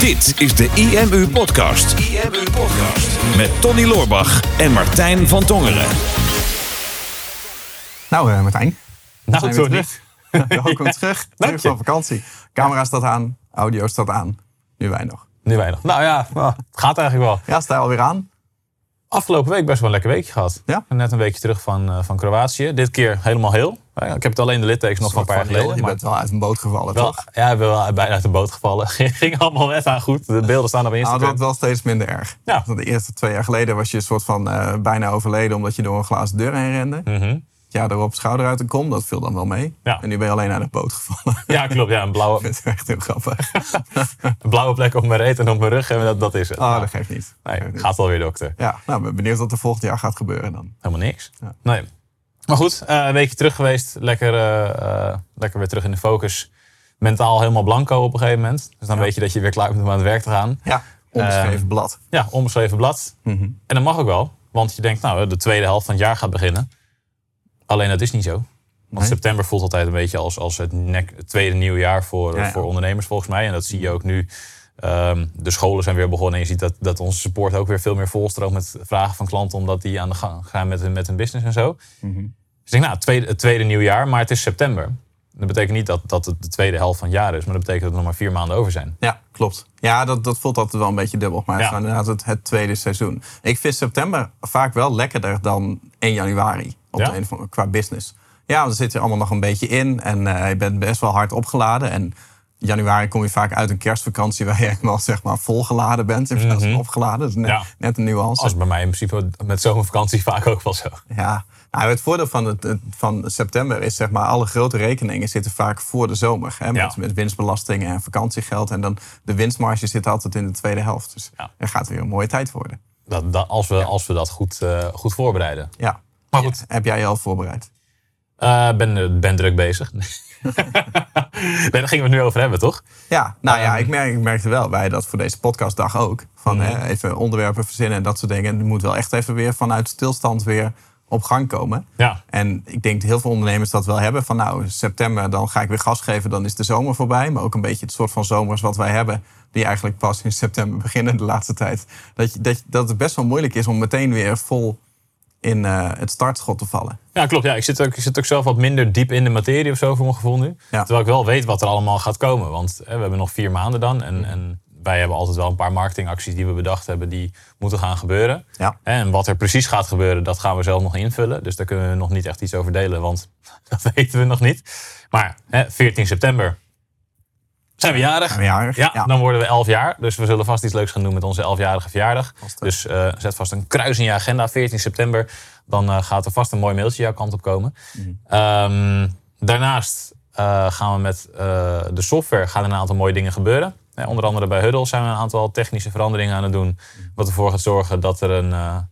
Dit is de IMU Podcast. IMU Podcast. Met Tony Loorbach en Martijn van Tongeren. Nou, uh, Martijn. Nou, zijn we terug. Welkom terug. Terug van vakantie. Camera staat aan, audio staat aan. Nu wij nog. Nu wij nog. Nou ja, het gaat eigenlijk wel. Ja, sta je alweer aan? Afgelopen week best wel een lekker weekje gehad. Ja? Net een weekje terug van, uh, van Kroatië. Dit keer helemaal heel. Ik heb het alleen de littekens nog van een paar jaar geleden. Je bent wel uit een boot gevallen, wel, toch? Ja, ik ben wel bijna uit de boot gevallen. Ging allemaal net aan goed. De beelden staan op Instagram. Nou, dat was wel steeds minder erg. Ja. Want de eerste twee jaar geleden was je een soort van uh, bijna overleden... omdat je door een glazen deur heen rende. Mm -hmm. Ja, erop schouder uit de kom, dat viel dan wel mee. Ja. En nu ben je alleen uit de boot gevallen. Ja, klopt. Ja, een blauwe, dat is echt heel grappig. een blauwe plek op mijn reet en op mijn rug. En dat, dat is het. Oh, nou, dat geeft niet. Nee, geeft niet. gaat wel weer, dokter. Ja, nou, ben benieuwd wat er volgend jaar gaat gebeuren dan. Helemaal niks. Ja. Nee. Maar goed, uh, een weekje terug geweest. Lekker, uh, uh, lekker weer terug in de focus. Mentaal helemaal blanco op een gegeven moment. Dus dan Ja. weet je dat je weer klaar bent om aan het werk te gaan. Ja, onbeschreven Ehm, blad. Ja, onbeschreven blad. Mhm. En dat mag ook wel. Want je denkt, nou, de tweede helft van het jaar gaat beginnen. Alleen dat is niet zo. Want Nee. september voelt altijd een beetje als, als het, nek, het tweede nieuwe jaar voor, Ja, ja. voor ondernemers volgens mij. En dat zie je ook nu. Ehm, de scholen zijn weer begonnen. En je ziet dat, dat onze support ook weer veel meer volstroomt met vragen van klanten. Omdat die aan de gang gaan met hun, met hun business en zo. Mhm. Dus ik denk, nou, het tweede, het tweede nieuwjaar, maar het is september. Dat betekent niet dat, dat het de tweede helft van het jaar is. Maar dat betekent dat er nog maar vier maanden over zijn. Ja, klopt. Ja, dat, dat voelt altijd wel een beetje dubbel. Maar het is inderdaad het, het tweede seizoen. Ik vind september vaak wel lekkerder dan 1 januari. Op Ja? de een of andere- qua business. Ja, want dan zit je allemaal nog een beetje in. En eh, je bent best wel hard opgeladen. En januari kom je vaak uit een kerstvakantie... waar je helemaal zeg maar volgeladen bent. In plaats van opgeladen. Is net, Ja. net een nuance. Als bij mij in principe met zomervakantie vaak ook wel zo. Ja, nou, het voordeel van, het, van september is zeg maar alle grote rekeningen zitten vaak voor de zomer. Hè, met, Ja. met winstbelastingen en vakantiegeld. En dan de winstmarge zit altijd in de tweede helft. Dus Ja. er gaat weer een mooie tijd worden. Dat, dat, als, we, als we dat goed, eh, goed voorbereiden. Ja. Maar goed, Heb jij je al voorbereid? eh ben, eh, ben druk bezig. nee, daar gingen we het nu over hebben, toch? Ja, nou ja, Ehm. ik, merk, ik merkte wel bij dat voor deze podcastdag ook. Van Mhm. hè, even onderwerpen verzinnen en dat soort dingen. Het moet wel echt even weer vanuit stilstand weer op gang komen. Ja. En ik denk dat heel veel ondernemers dat wel hebben. Van nou, september, dan ga ik weer gas geven, dan is de zomer voorbij. Maar ook een beetje het soort van zomers wat wij hebben. Die eigenlijk pas in september beginnen de laatste tijd. Dat, je, dat, dat het best wel moeilijk is om meteen weer vol in eh, het startschot te vallen. Ja, klopt. Ja, ik, zit ook, ik zit ook zelf wat minder diep in de materie of zo voor mijn gevoel nu. Ja. Terwijl ik wel weet wat er allemaal gaat komen. Want eh, we hebben nog vier maanden dan. En, en wij hebben altijd wel een paar marketingacties die we bedacht hebben... die moeten gaan gebeuren. Ja. En wat er precies gaat gebeuren, dat gaan we zelf nog invullen. Dus daar kunnen we nog niet echt iets over delen, want dat weten we nog niet. Maar hè, 14 september zijn we jarig. Zijn we jarig? Ja, Ja. dan worden we 11 jaar. Dus we zullen vast iets leuks gaan doen met onze 11-jarige verjaardag. Dus eh, zet vast een kruis in je agenda, 14 september. Dan eh, gaat er vast een mooi mailtje jouw kant op komen. Mhm. Ehm, daarnaast eh, gaan we met de software gaan er een aantal mooie dingen gebeuren. Onder andere bij Huddle zijn we een aantal technische veranderingen aan het doen. Wat ervoor gaat zorgen dat er een...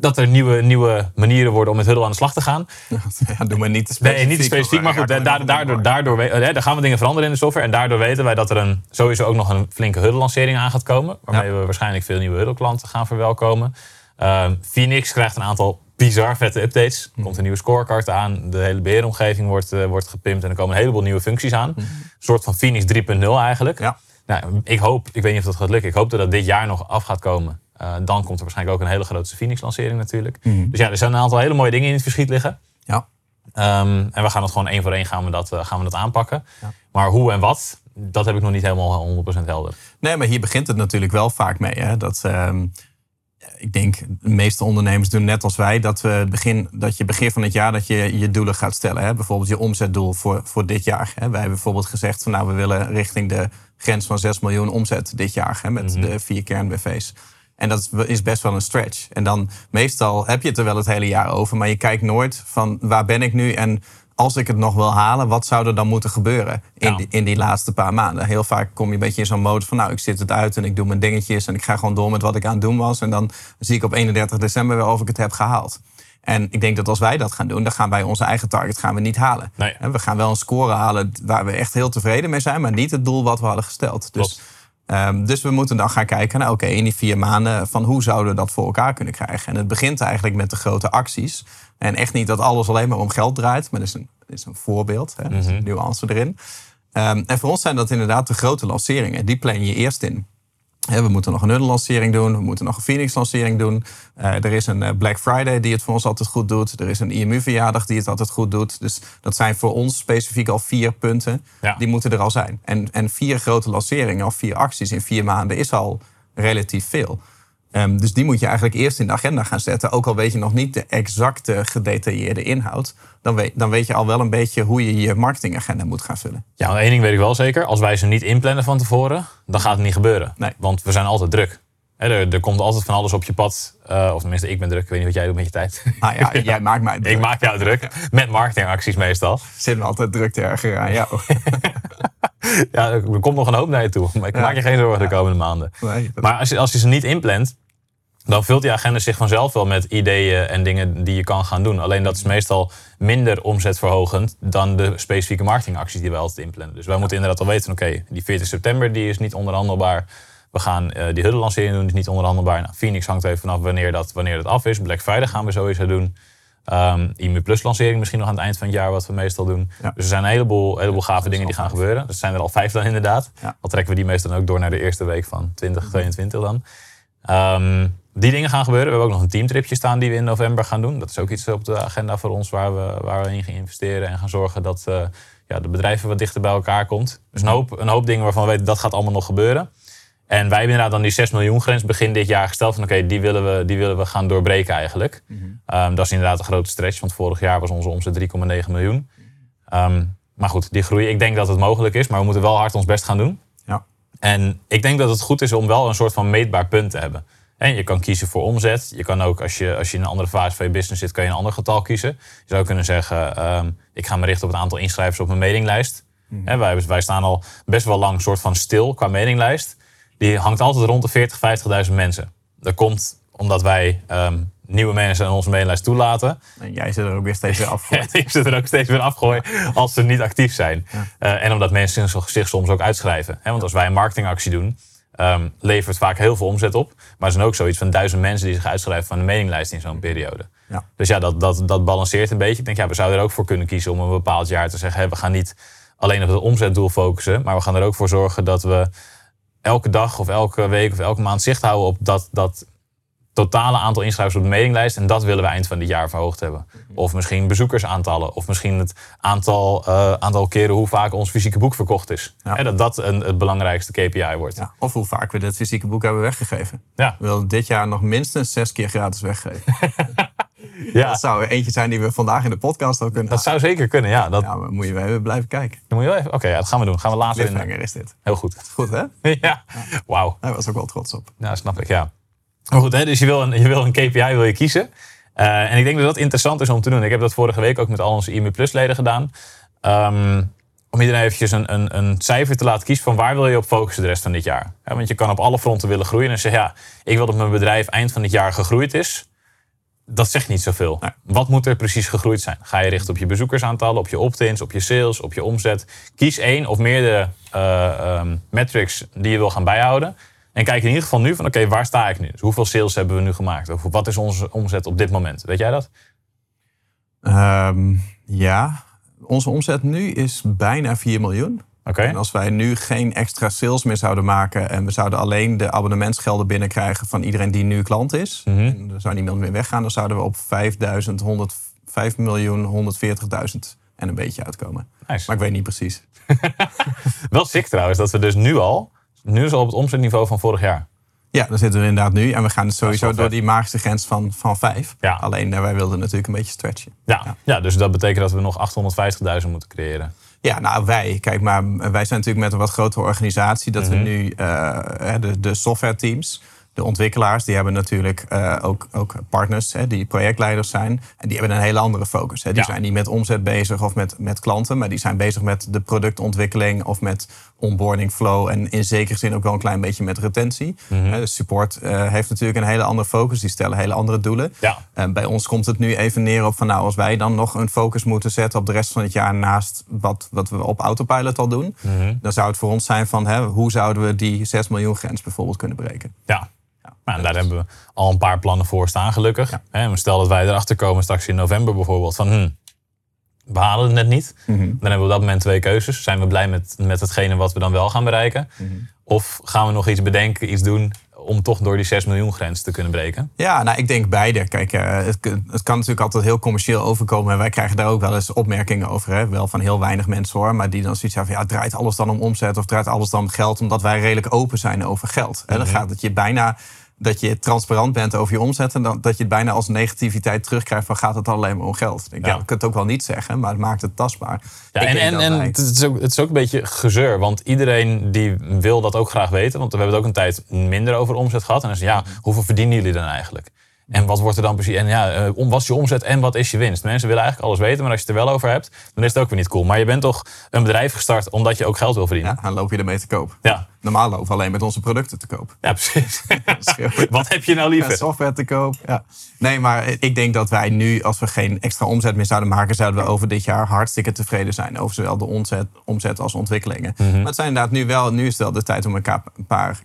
dat er nieuwe, nieuwe manieren worden om met Huddle aan de slag te gaan. ja, doe maar niet te specifiek. Nee, niet te specifiek, maar goed, daardoor, daardoor, daardoor, eh, daar gaan we dingen veranderen in de software. En daardoor weten wij dat er een, sowieso ook nog een flinke Huddle-lancering aan gaat komen. Waarmee we waarschijnlijk veel nieuwe Huddle-klanten gaan verwelkomen. Ehm, Phoenix krijgt een aantal bizar vette updates. Er komt een nieuwe scorecard aan. De hele beheeromgeving wordt, eh, wordt gepimpt. En er komen een heleboel nieuwe functies aan. Een soort van Phoenix 3.0 eigenlijk. Ja. Nou, ik hoop, ik weet niet of dat gaat lukken. Ik hoop dat dat dit jaar nog af gaat komen. Eh, dan komt er waarschijnlijk ook een hele grote Phoenix-lancering natuurlijk. Dus ja, er zijn een aantal hele mooie dingen in het verschiet liggen. Ja. Ehm, en we gaan het gewoon één voor één gaan we dat, eh, gaan we dat aanpakken. Ja. Maar hoe en wat, dat heb ik nog niet helemaal 100% helder. Nee, maar hier begint het natuurlijk wel vaak mee. Hè? Dat, ehm, ik denk, de meeste ondernemers doen net als wij. Dat, we begin, dat je begin van het jaar dat je je doelen gaat stellen. Hè? Bijvoorbeeld je omzetdoel voor, voor dit jaar. Hè? Wij hebben bijvoorbeeld gezegd van nou, we willen richting de grens van 6 miljoen omzet dit jaar. Hè? Met de vier kern-BV's. En dat is best wel een stretch. En dan meestal heb je het er wel het hele jaar over. Maar je kijkt nooit van waar ben ik nu en als ik het nog wil halen, wat zou er dan moeten gebeuren in, Ja. die, in die laatste paar maanden? Heel vaak kom je een beetje in zo'n mode van, nou, ik zit het uit en ik doe mijn dingetjes en ik ga gewoon door met wat ik aan het doen was. En dan zie ik op 31 december wel of ik het heb gehaald. En ik denk dat als wij dat gaan doen, dan gaan wij onze eigen target gaan we niet halen. Nee. We gaan wel een score halen waar we echt heel tevreden mee zijn, maar niet het doel wat we hadden gesteld. Dus, Klopt. Ehm, dus we moeten dan gaan kijken, nou, oké, in die vier maanden, van hoe zouden we dat voor elkaar kunnen krijgen? En het begint eigenlijk met de grote acties. En echt niet dat alles alleen maar om geld draait, maar dat is een, dat is een voorbeeld, hè, dat is een nuance erin. Ehm, en voor ons zijn dat inderdaad de grote lanceringen. Die plan je eerst in. We moeten nog een Huddle-lancering doen. We moeten nog een Phoenix-lancering doen. Uh, er is een Black Friday die het voor ons altijd goed doet. Er is een IMU-verjaardag die het altijd goed doet. Dus dat zijn voor ons specifiek al vier punten. Die moeten er al zijn. En, en vier grote lanceringen of vier acties in vier maanden is al relatief veel. Ehm, dus die moet je eigenlijk eerst in de agenda gaan zetten. Ook al weet je nog niet de exacte gedetailleerde inhoud. Dan weet, dan weet je al wel een beetje hoe je je marketingagenda moet gaan vullen. Ja, één ding weet ik wel zeker. Als wij ze niet inplannen van tevoren, dan gaat het niet gebeuren. Nee. Want we zijn altijd druk. er, er, komt altijd van alles op je pad. Uh, of tenminste, ik ben druk. Ik weet niet wat jij doet met je tijd. Nou ja, jij maakt mij druk. ik maak jou druk. Met marketingacties meestal. Zit me altijd druk te ergeren aan jou. ja, er komt nog een hoop naar je toe. Maar ik maak je geen zorgen de komende maanden. Nee, Maar als je, als je ze niet inplant, dan vult die agenda zich vanzelf wel met ideeën en dingen die je kan gaan doen. Alleen dat is meestal minder omzetverhogend dan de specifieke marketingacties die wij altijd inplannen. Dus wij moeten inderdaad al weten, oké, die 14 september die is niet onderhandelbaar. We gaan uh, die huddle-lancering doen, die is niet onderhandelbaar. Nou, Phoenix hangt even vanaf wanneer dat, wanneer dat af is. Black Friday gaan we sowieso doen. Um, IMU Plus lancering misschien nog aan het eind van het jaar, wat we meestal doen. Dus er zijn een heleboel, heleboel gave dingen die gaan gebeuren. Er zijn er al vijf dan inderdaad. Al trekken we die meestal ook door naar de eerste week van 2022 dan. Um, die dingen gaan gebeuren. We hebben ook nog een teamtripje staan die we in november gaan doen. Dat is ook iets op de agenda voor ons waar we, waar we in gaan investeren en gaan zorgen dat uh, ja, de bedrijven wat dichter bij elkaar komt. Dus een hoop, een hoop dingen waarvan we weten dat gaat allemaal nog gebeuren. En wij hebben inderdaad dan die 6 miljoen grens begin dit jaar gesteld. Van oké, die, willen we, die willen we gaan doorbreken eigenlijk. Mm dat is inderdaad een grote stretch. Want vorig jaar was onze omzet 3,9 miljoen. Um, maar goed, die groei. Ik denk dat het mogelijk is. Maar we moeten wel hard ons best gaan doen. Ja. En ik denk dat het goed is om wel een soort van meetbaar punt te hebben. En je kan kiezen voor omzet. Je kan ook, als je, als je in een andere fase van je business zit, kan je een ander getal kiezen. Je zou kunnen zeggen, um, ik ga me richten op het aantal inschrijvers op mijn mailinglijst. Mm wij, wij staan al best wel lang soort van stil qua mailinglijst die hangt altijd rond de 40, 50.000 mensen. Dat komt omdat wij um, nieuwe mensen aan onze maillijst toelaten. En jij zit er ook weer steeds weer afgooien. ik zit er ook steeds weer afgooien als ze niet actief zijn. Uh, en omdat mensen zich soms ook uitschrijven. want als wij een marketingactie doen, um, levert vaak heel veel omzet op. Maar er zijn ook zoiets van duizend mensen die zich uitschrijven van de mailinglijst in zo'n periode. Ja. Dus ja, dat, dat, dat balanceert een beetje. Ik denk, ja, we zouden er ook voor kunnen kiezen om een bepaald jaar te zeggen, we gaan niet alleen op het omzetdoel focussen, maar we gaan er ook voor zorgen dat we elke dag of elke week of elke maand zicht houden op dat, dat totale aantal inschrijvers op de mailinglijst. En dat willen we eind van dit jaar verhoogd hebben. Of misschien bezoekersaantallen. Of misschien het aantal, uh, aantal keren hoe vaak ons fysieke boek verkocht is. Ja. dat dat een, het belangrijkste KPI wordt. Ja. Of hoe vaak we dat fysieke boek hebben weggegeven. Ja. We willen dit jaar nog minstens zes keer gratis weggeven. Ja. Dat zou eentje zijn die we vandaag in de podcast ook kunnen Dat zou zeker kunnen, ja. Dat... Ja, maar moet je wel even blijven kijken. Dan moet je wel even... Oké, ja, dat gaan we doen. Gaan we later in. is dit. Heel goed. Goed, hè? ja. Wauw. Daar was ook wel trots op. Ja, snap ik, ja. Maar goed, hè, dus je wil een, je wil een KPI wil je kiezen. Uh, en ik denk dat dat interessant is om te doen. Ik heb dat vorige week ook met al onze IMU Plus leden gedaan. Um, om iedereen eventjes een, een, een, cijfer te laten kiezen van waar wil je op focussen de rest van dit jaar. want je kan op alle fronten willen groeien en zeggen ja, ik wil dat mijn bedrijf eind van dit jaar gegroeid is dat zegt niet zoveel. Wat moet er precies gegroeid zijn? Ga je richten op je bezoekersaantallen, op je opt-ins, op je sales, op je omzet? Kies één of meerdere uh, um, metrics die je wil gaan bijhouden. En kijk in ieder geval nu van oké, waar sta ik nu? Dus hoeveel sales hebben we nu gemaakt? Of wat is onze omzet op dit moment? Weet jij dat? Um, ja, onze omzet nu is bijna 4 miljoen. Okay. En als wij nu geen extra sales meer zouden maken en we zouden alleen de abonnementsgelden binnenkrijgen van iedereen die nu klant is, mm -hmm. en er zou niemand meer weggaan, dan zouden we op 5 miljoen 140.000 en een beetje uitkomen. Nice. Maar ik weet niet precies. Wel sick trouwens, dat we dus nu al, nu is al op het omzetniveau van vorig jaar. Ja, dan zitten we inderdaad nu. En we gaan dus sowieso door die magische grens van, van 5. Ja. Alleen wij wilden natuurlijk een beetje stretchen. Ja, ja. ja dus dat betekent dat we nog 850.000 moeten creëren. Ja, nou wij. Kijk, maar wij zijn natuurlijk met een wat grotere organisatie. Dat we nu uh, de, de software teams, de ontwikkelaars, die hebben natuurlijk uh, ook, ook partners hè, die projectleiders zijn. En die hebben een hele andere focus. Hè. Die Ja. zijn niet met omzet bezig of met, met klanten, maar die zijn bezig met de productontwikkeling of met onboarding flow. En in zekere zin ook wel een klein beetje met retentie. Hè, De support uh, heeft natuurlijk een hele andere focus. Die stellen hele andere doelen. Ja. Bij ons komt het nu even neer op van nou, als wij dan nog een focus moeten zetten op de rest van het jaar naast wat, wat we op autopilot al doen, Mhm. dan zou het voor ons zijn van hè, hoe zouden we die 6 miljoen grens bijvoorbeeld kunnen breken. Ja. Nou, en daar hebben we al een paar plannen voor staan, gelukkig. Ja. Stel dat wij erachter komen straks in november bijvoorbeeld van... Hm, we halen het net niet. Mhm. Dan hebben we op dat moment twee keuzes. Zijn we blij met, met hetgene wat we dan wel gaan bereiken? Mhm. Of gaan we nog iets bedenken, iets doen om toch door die 6 miljoen grens te kunnen breken? Ja, nou, ik denk beide. Kijk, eh, het, het kan natuurlijk altijd heel commercieel overkomen. En wij krijgen daar ook wel eens opmerkingen over. Hè? Wel van heel weinig mensen hoor. Maar die dan zoiets hebben van, ja, draait alles dan om omzet of draait alles dan om geld? Omdat wij redelijk open zijn over geld. Hè? Dan gaat het je bijna dat je transparant bent over je omzet. En dan, dat je het bijna als negativiteit terugkrijgt van gaat het alleen maar om geld. Ik Ja. ja. ik kan het ook wel niet zeggen, maar het maakt het tastbaar. Ja, Ik en en, het, is ook, het is ook een beetje gezeur. Want iedereen die wil dat ook graag weten. Want we hebben het ook een tijd minder over omzet gehad. En dan is ja, hoeveel verdienen jullie dan eigenlijk? En wat wordt er dan precies? En ja, eh, om- wat is je omzet en wat is je winst? Mensen willen eigenlijk alles weten, maar als je het er wel over hebt, dan is het ook weer niet cool. Maar je bent toch een bedrijf gestart omdat je ook geld wil verdienen? ja, dan loop je ermee te koop. Ja, Normaal lopen we alleen met onze producten te koop. ja precies. wat heb je nou Ja, liever? software te koop. Ja. Nee, maar ik denk dat wij nu, als we geen extra omzet meer zouden maken, zouden we over dit jaar hartstikke tevreden zijn. Over zowel de omzet, omzet als ontwikkelingen. Mhm. Maar het zijn inderdaad nu wel, nu is het wel de tijd om een, K- een paar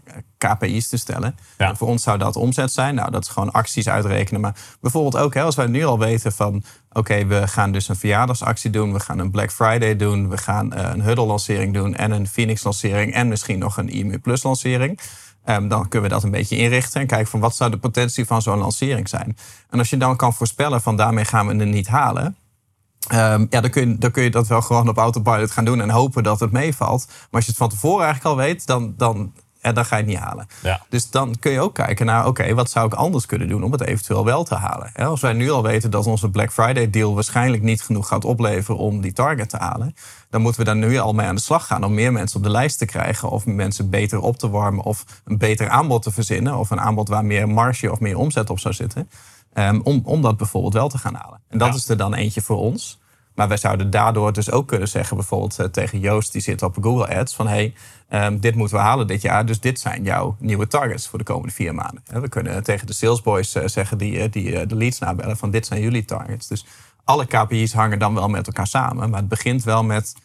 KPI's te stellen. Ja. En voor ons zou dat omzet zijn. Nou, dat is gewoon acties uitrekenen. Maar bijvoorbeeld ook, hè, als wij nu al weten van, oké, we gaan dus een verjaardagsactie doen. We gaan een Black Friday doen. We gaan eh, een Huddle lancering doen en een Phoenix lancering. En misschien nog een IMU Plus lancering. Ehm, dan kunnen we dat een beetje inrichten en kijken van wat zou de potentie van zo'n lancering zijn. En als je dan kan voorspellen van daarmee gaan we het niet halen. ehm, ja, dan kun, je, dan kun je dat wel gewoon op autopilot gaan doen en hopen dat het meevalt. Maar als je het van tevoren eigenlijk al weet, dan, dan, ja, dan ga je het niet halen. Ja. Dus dan kun je ook kijken naar, oké, wat zou ik anders kunnen doen om het eventueel wel te halen? Als wij nu al weten dat onze Black Friday deal waarschijnlijk niet genoeg gaat opleveren om die target te halen, dan moeten we daar nu al mee aan de slag gaan om meer mensen op de lijst te krijgen of mensen beter op te warmen of een beter aanbod te verzinnen of een aanbod waar meer marge of meer omzet op zou zitten. Ehm, om, om dat bijvoorbeeld wel te gaan halen. En dat Ja. is er dan eentje voor ons. Maar wij zouden daardoor dus ook kunnen zeggen, bijvoorbeeld eh, tegen Joost, die zit op Google Ads, van hey, ehm, dit moeten we halen dit jaar, dus dit zijn jouw nieuwe targets voor de komende vier maanden. We kunnen tegen de salesboys eh, zeggen die, eh, die de leads nabellen van dit zijn jullie targets. Dus alle KPI's hangen dan wel met elkaar samen, maar het begint wel met,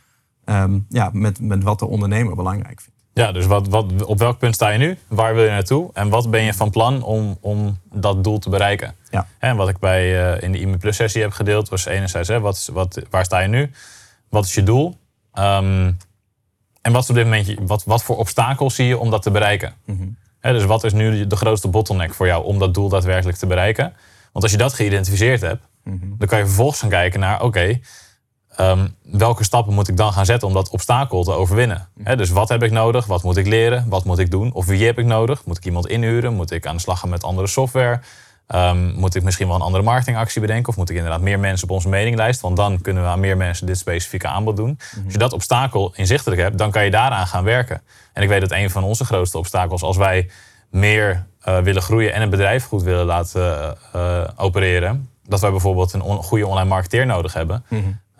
ehm, ja, met, met wat de ondernemer belangrijk vindt. Ja, dus wat, wat, op welk punt sta je nu? Waar wil je naartoe? En wat ben je van plan om, om dat doel te bereiken? Ja. En wat ik bij, eh, in de IME Plus sessie heb gedeeld, was enerzijds, hè, wat, wat, waar sta je nu? Wat is je doel? Ehm, en wat, is op dit moment, wat, wat voor obstakels zie je om dat te bereiken? Hè, dus wat is nu de grootste bottleneck voor jou om dat doel daadwerkelijk te bereiken? Want als je dat geïdentificeerd hebt, dan kan je vervolgens gaan kijken naar, oké, ehm, welke stappen moet ik dan gaan zetten om dat obstakel te overwinnen? Dus wat heb ik nodig? Wat moet ik leren? Wat moet ik doen? Of wie heb ik nodig? Moet ik iemand inhuren? Moet ik aan de slag gaan met andere software? Ehm, moet ik misschien wel een andere marketingactie bedenken? Of moet ik inderdaad meer mensen op onze mailinglijst? Want dan kunnen we aan meer mensen dit specifieke aanbod doen. Als je dat obstakel inzichtelijk hebt, dan kan je daaraan gaan werken. En ik weet dat een van onze grootste obstakels, als wij meer eh, willen groeien en een bedrijf goed willen laten eh, opereren, dat wij bijvoorbeeld een on- goede online marketeer nodig hebben.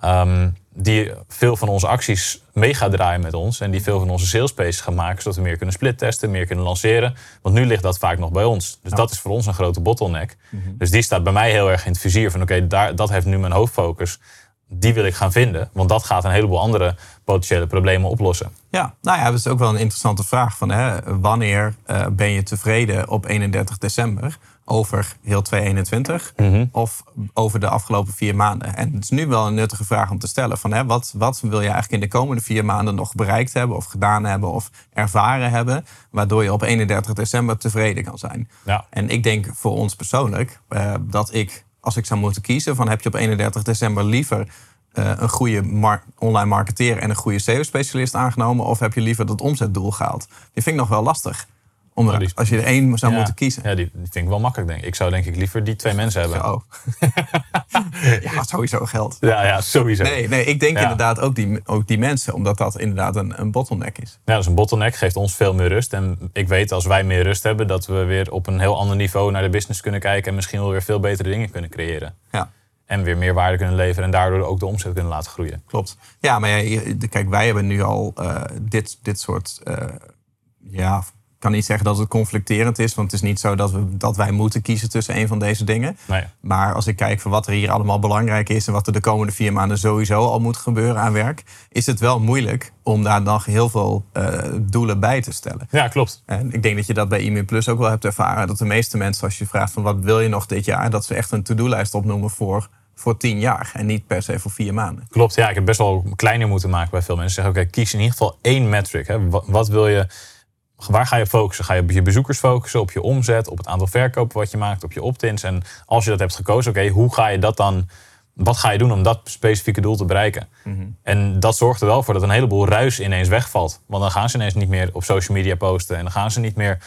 Ehm, die veel van onze acties mee gaat draaien met ons. En die veel van onze sales pages gaat maken. Zodat we meer kunnen splittesten, meer kunnen lanceren. Want nu ligt dat vaak nog bij ons. Dus dat is voor ons een grote bottleneck. Dus die staat bij mij heel erg in het vizier. Van oké, daar dat heeft nu mijn hoofdfocus. Die wil ik gaan vinden. Want dat gaat een heleboel andere potentiële problemen oplossen. Ja, nou ja, dat is ook wel een interessante vraag. Van, hè, wanneer eh, ben je tevreden op 31 december over heel 2021 of over de afgelopen vier maanden? En het is nu wel een nuttige vraag om te stellen. Van, hè, wat, wat wil je eigenlijk in de komende vier maanden nog bereikt hebben of gedaan hebben of ervaren hebben, waardoor je op 31 december tevreden kan zijn? Ja. En ik denk voor ons persoonlijk eh, dat ik, als ik zou moeten kiezen, van heb je op 31 december liever eh, een goede mar- online marketeer en een goede SEO-specialist aangenomen, of heb je liever dat omzetdoel gehaald? Die vind ik nog wel lastig. Om er- als je er één zou Ja. moeten kiezen. Ja, die, die vind ik wel makkelijk, denk ik. Ik zou denk ik liever die twee mensen hebben. Zo. ja, sowieso geld. Ja, ja, sowieso. Nee, nee, ik denk Ja. inderdaad ook die, ook die mensen, omdat dat inderdaad een, een bottleneck is. Ja, dat is een bottleneck, geeft ons veel meer rust. En ik weet als wij meer rust hebben, dat we weer op een heel ander niveau naar de business kunnen kijken. En misschien wel weer veel betere dingen kunnen creëren. Ja. En weer meer waarde kunnen leveren en daardoor ook de omzet kunnen laten groeien. Klopt. Ja, maar ja, kijk, wij hebben nu al eh, dit, dit soort. eh, ja, kan niet zeggen dat het conflicterend is, want het is niet zo dat, we, dat wij moeten kiezen tussen een van deze dingen. Nee. Maar als ik kijk van wat er hier allemaal belangrijk is en wat er de komende vier maanden sowieso al moet gebeuren aan werk, is het wel moeilijk om daar nog heel veel eh, doelen bij te stellen. Ja, klopt. En ik denk dat je dat bij e Plus ook wel hebt ervaren. Dat de meeste mensen, als je vraagt van wat wil je nog dit jaar, dat ze echt een to-do-lijst opnoemen voor voor tien jaar en niet per se voor vier maanden. Klopt, ja. Ik heb best wel kleiner moeten maken bij veel mensen. Zeggen, oké, kies in ieder geval één metric. Hè. Wat, wat wil je, waar ga je focussen? Ga je op je bezoekers focussen, op je omzet, op het aantal verkopen wat je maakt, op je opt-ins? En als je dat hebt gekozen, oké, hoe ga je dat dan wat ga je doen om dat specifieke doel te bereiken? En dat zorgt er wel voor dat een heleboel ruis ineens wegvalt. Want dan gaan ze ineens niet meer op social media posten. En dan gaan ze niet meer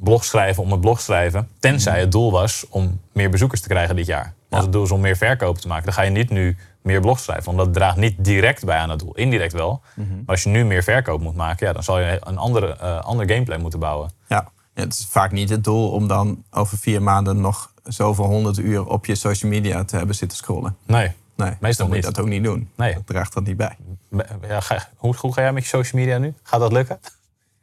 blog schrijven om het blog schrijven. Tenzij het doel was om meer bezoekers te krijgen dit jaar. Als het doel is om meer verkopen te maken, dan ga je niet nu meer blog schrijven. Want dat draagt niet direct bij aan het doel. Indirect wel. Maar als je nu meer verkoop moet maken, ja, dan zal je een andere, uh, ander gameplan moeten bouwen. Ja. het is vaak niet het doel om dan over vier maanden nog zoveel honderd uur op je social media te hebben zitten scrollen. Nee, Nee, Meestal moet je dat ook niet doen. Nee. Dat draagt dat niet bij. ja, ga, hoe, hoe ga jij met je social media nu? Gaat dat lukken?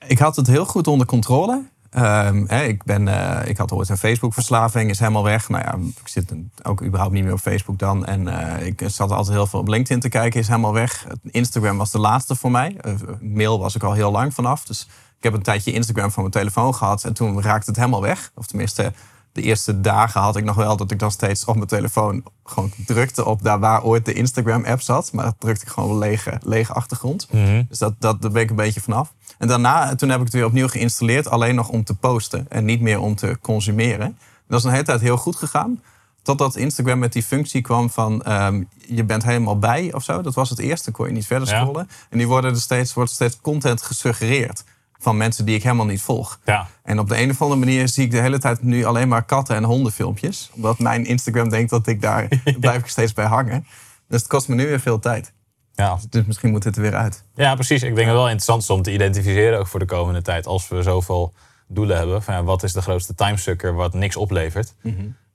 Ik had het heel goed onder controle. Ehm, hè, ik, ben, eh, ik had ooit een Facebook-verslaving, is helemaal weg. Nou ja, ik zit ook überhaupt niet meer op Facebook dan. En eh, ik zat altijd heel veel op LinkedIn te kijken, is helemaal weg. Instagram was de laatste voor mij. Eh, mail was ik al heel lang vanaf. Dus ik heb een tijdje Instagram van mijn telefoon gehad. En toen raakte het helemaal weg. Of tenminste, de eerste dagen had ik nog wel dat ik dan steeds op mijn telefoon gewoon drukte op daar waar ooit de Instagram-app zat. Maar dat drukte ik gewoon lege, lege achtergrond. Dus dat, dat, daar ben ik een beetje vanaf. En daarna, toen heb ik het weer opnieuw geïnstalleerd, alleen nog om te posten en niet meer om te consumeren. Dat is een hele tijd heel goed gegaan. Totdat Instagram met die functie kwam van ehm, je bent helemaal bij of zo. Dat was het eerste, kon je niet verder Ja. scrollen. En nu worden er steeds, wordt steeds content gesuggereerd van mensen die ik helemaal niet volg. Ja. En op de een of andere manier zie ik de hele tijd nu alleen maar katten- en hondenfilmpjes. Omdat mijn Instagram denkt dat ik daar, daar blijf ik steeds bij hangen. Dus het kost me nu weer veel tijd. Ja. Dus misschien moet het er weer uit. ja, precies. Ik denk dat het wel interessant is om te identificeren ook voor de komende tijd. Als we zoveel doelen hebben. Van, ja, wat is de grootste timesucker wat niks oplevert?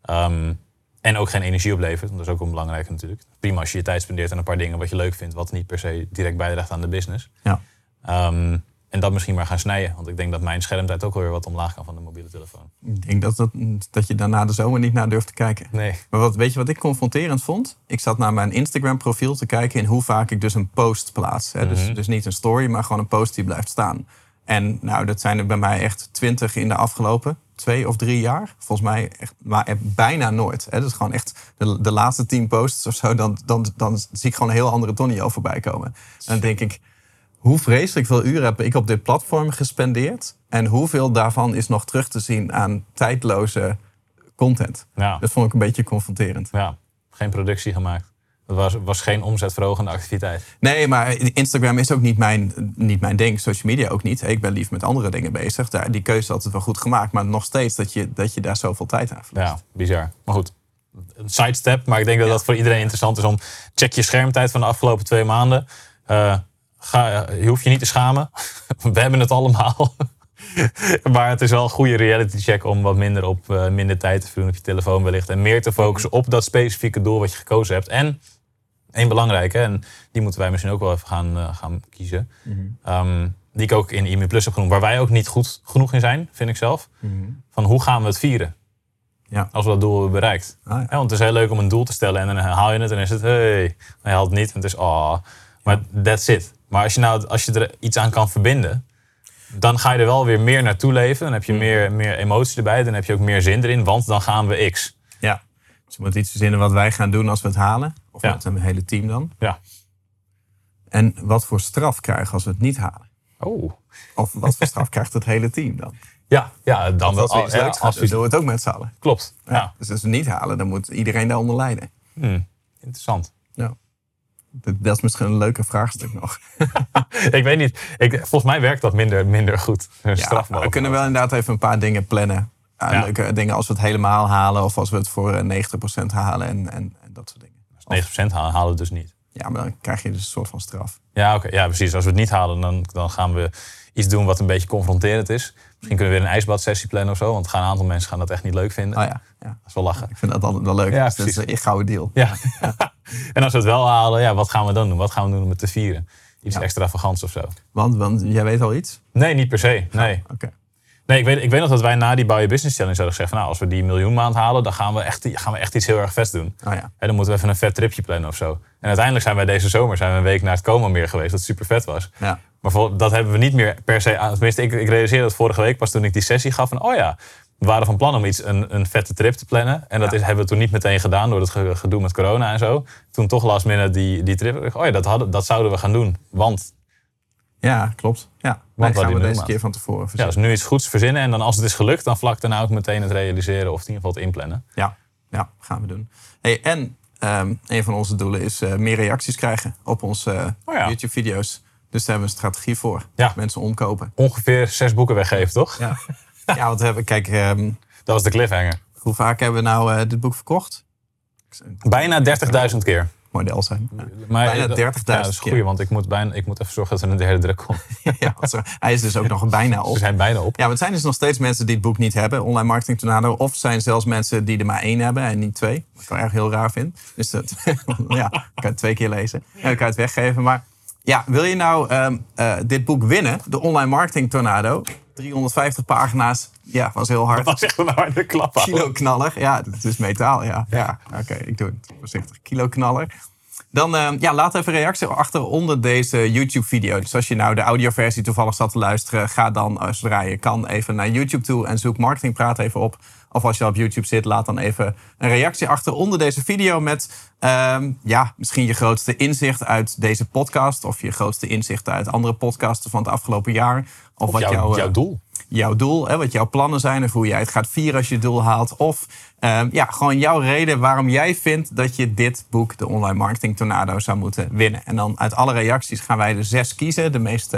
Ehm, en ook geen energie oplevert. Want dat is ook wel belangrijk natuurlijk. Prima als je je tijd spendeert aan een paar dingen wat je leuk vindt. Wat niet per se direct bijdraagt aan de business. Ja. Ehm, en dat misschien maar gaan snijden. Want ik denk dat mijn schermtijd ook weer wat omlaag kan van de mobiele telefoon. Ik denk dat, dat, dat je daarna de zomer niet naar durft te kijken. Nee. Maar wat, weet je wat ik confronterend vond? Ik zat naar mijn Instagram profiel te kijken in hoe vaak ik dus een post plaats. Hè? dus, dus niet een story, maar gewoon een post die blijft staan. En nou, dat zijn er bij mij echt twintig in de afgelopen twee of drie jaar. Volgens mij echt, maar bijna nooit. Hè? Dus gewoon echt de, de laatste tien posts of zo, dan, dan, dan zie ik gewoon een heel andere Tonio voorbij komen. En dan denk ik, hoe vreselijk veel uren heb ik op dit platform gespendeerd? En hoeveel daarvan is nog terug te zien aan tijdloze content? Ja. Dat vond ik een beetje confronterend. ja. Geen productie gemaakt. Het was, was geen omzetverhogende activiteit. Nee, maar Instagram is ook niet mijn, niet mijn ding. Social media ook niet. Ik ben lief met andere dingen bezig. Daar, die keuze is altijd wel goed gemaakt. Maar nog steeds dat je, dat je daar zoveel tijd aan verliest. Ja, bizar. Maar goed, een sidestep. Maar ik denk dat dat voor iedereen interessant is om... check je schermtijd van de afgelopen twee maanden. Eh, ga, je hoeft je niet te schamen. We hebben het allemaal. maar het is wel een goede reality check om wat minder op eh, minder tijd te vullen op je telefoon wellicht. En meer te focussen op dat specifieke doel wat je gekozen hebt. En één belangrijke, en die moeten wij misschien ook wel even gaan, eh, gaan kiezen. Ehm, die ik ook in IME Plus heb genoemd. Waar wij ook niet goed genoeg in zijn, vind ik zelf. Van hoe gaan we het vieren? Ja. Als we dat doel hebben bereikt. Ah, ja. Ja, want het is heel leuk om een doel te stellen en dan haal je het en dan is het hey. Haalt het niet en het is ah. Maar that's it. Maar als je, nou, als je er iets aan kan verbinden, dan ga je er wel weer meer naartoe leven. Dan heb Mm. je meer, meer emotie erbij. Dan heb je ook meer zin erin, want dan gaan we X. ja. Dus je moet iets verzinnen wat wij gaan doen als we het halen. Of Ja. met een hele team dan. Ja. En wat voor straf krijgen als we het niet halen. Oh. Of wat voor straf krijgt het hele team dan? Ja, ja dan wel. Als we ja, als doen, we- doen we het ook met z'n allen. Klopt. Ja. Ja. Dus als we het niet halen, dan moet iedereen daaronder lijden. Hmm. Interessant. Dat, is misschien een leuke vraagstuk nog. ik weet niet. Ik, volgens mij werkt dat minder, minder goed. Ja, we kunnen wel inderdaad even een paar dingen plannen. Ja. Leuke dingen als we het helemaal halen of als we het voor eh, 90% halen en, en, en dat soort dingen. 9% halen, halen we dus niet. Ja, maar dan krijg je dus een soort van straf. Ja, oké. ja, precies. Als we het niet halen, dan, dan gaan we iets doen wat een beetje confronterend is. Misschien kunnen we weer een ijsbadsessie plannen of zo. Want gaan een aantal mensen gaan dat echt niet leuk vinden. Oh ja, ja. Dat is wel lachen. ik vind dat altijd wel leuk. Ja, dus dat is precies. een gouden deal. Ja. en als we het wel halen, ja, wat gaan we dan doen? Wat gaan we doen om het te vieren? Iets Ja. extravagants of zo. Want, want jij weet al iets? Nee, niet per se. Nee. Oké. Nee, ik weet, ik weet nog dat wij na die Bouw Je Business Challenge hadden gezegd... Van, nou, als we die miljoen maand halen, dan gaan we echt, gaan we echt iets heel erg vets doen. Oh ja. En dan moeten we even een vet tripje plannen of zo. En uiteindelijk zijn wij deze zomer zijn we een week naar het Coma meer geweest. Dat super vet was. Ja. Maar voor- dat hebben we niet meer per se. Tenminste, ik, ik realiseerde dat vorige week pas toen ik die sessie gaf. Van, oh ja, we waren van plan om iets, een, een vette trip te plannen. En dat Ja. is, hebben we toen niet meteen gedaan door het ge- gedoe met corona en zo. Toen toch last minute die, die trip. Oh ja, dat, hadden, dat zouden we gaan doen. Want Ja, klopt. Ja, die gaan we deze keer van tevoren ja, verzinnen. dus nu iets goeds verzinnen. En dan als het is gelukt, dan vlak daarna ook meteen het realiseren. Of in ieder geval het inplannen. Ja, ja, gaan we doen. Hey, en ehm, een van onze doelen is eh, meer reacties krijgen op onze eh, Oh ja. YouTube-video's. Dus daar hebben we een strategie voor. Ja. Mensen omkopen. Ongeveer zes boeken weggeven, toch? Ja, ja want hebben, kijk, ehm, Dat was de cliffhanger. hoe vaak hebben we nou eh, dit boek verkocht? Bijna 30.000 keer. Model zijn. Ja. Maar, Bijna dat- 30.000 Ja, dat is keer. goed, want ik moet, bijna, ik moet even zorgen dat er een derde druk komt. Ja, want hij is dus ook nog bijna op. We zijn bijna op. Ja, maar het zijn dus nog steeds mensen die het boek niet hebben, Online Marketing Tornado. Of zijn zelfs mensen die er maar één hebben en niet twee. Wat ik wel erg heel raar vind. Dus dat, ja, kan het twee keer lezen. En dan kan het weggeven. Maar ja, wil je nou ehm, eh, dit boek winnen, de Online Marketing Tornado? 350 pagina's. Ja, was heel hard. Dat was echt een harde klap. Kilo knaller. Ja, het is metaal. Ja, ja. oké, ik doe het voorzichtig. Kilo knaller. Dan eh, ja, laat even een reactie achter onder deze YouTube-video. Dus als je nou de audioversie toevallig zat te luisteren, ga dan eh, zodra je kan even naar YouTube toe en zoek Marketing Praat even op. Of als je op YouTube zit, laat dan even een reactie achter onder deze video met ehm, ja, misschien je grootste inzicht uit deze podcast. Of je grootste inzichten uit andere podcasten van het afgelopen jaar. Of, Of jouw, jouw, eh, jouw doel. jouw doel, hè, wat jouw plannen zijn of hoe jij het gaat vieren als je het doel haalt. Of ehm, ja, gewoon jouw reden waarom jij vindt dat je dit boek, de Online Marketing Tornado, zou moeten winnen. En dan uit alle reacties gaan wij er zes kiezen. De meest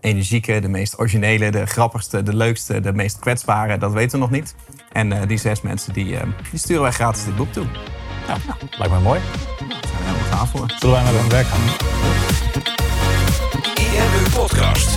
energieke, de meest originele, de grappigste, de leukste, de meest kwetsbare. Dat weten we nog niet. En eh, die zes mensen die, ehm, die sturen wij gratis dit boek toe. Ja, lijkt me mooi. Daar zijn we helemaal klaar voor. Zullen wij naar hun werk gaan? IMU Podcast.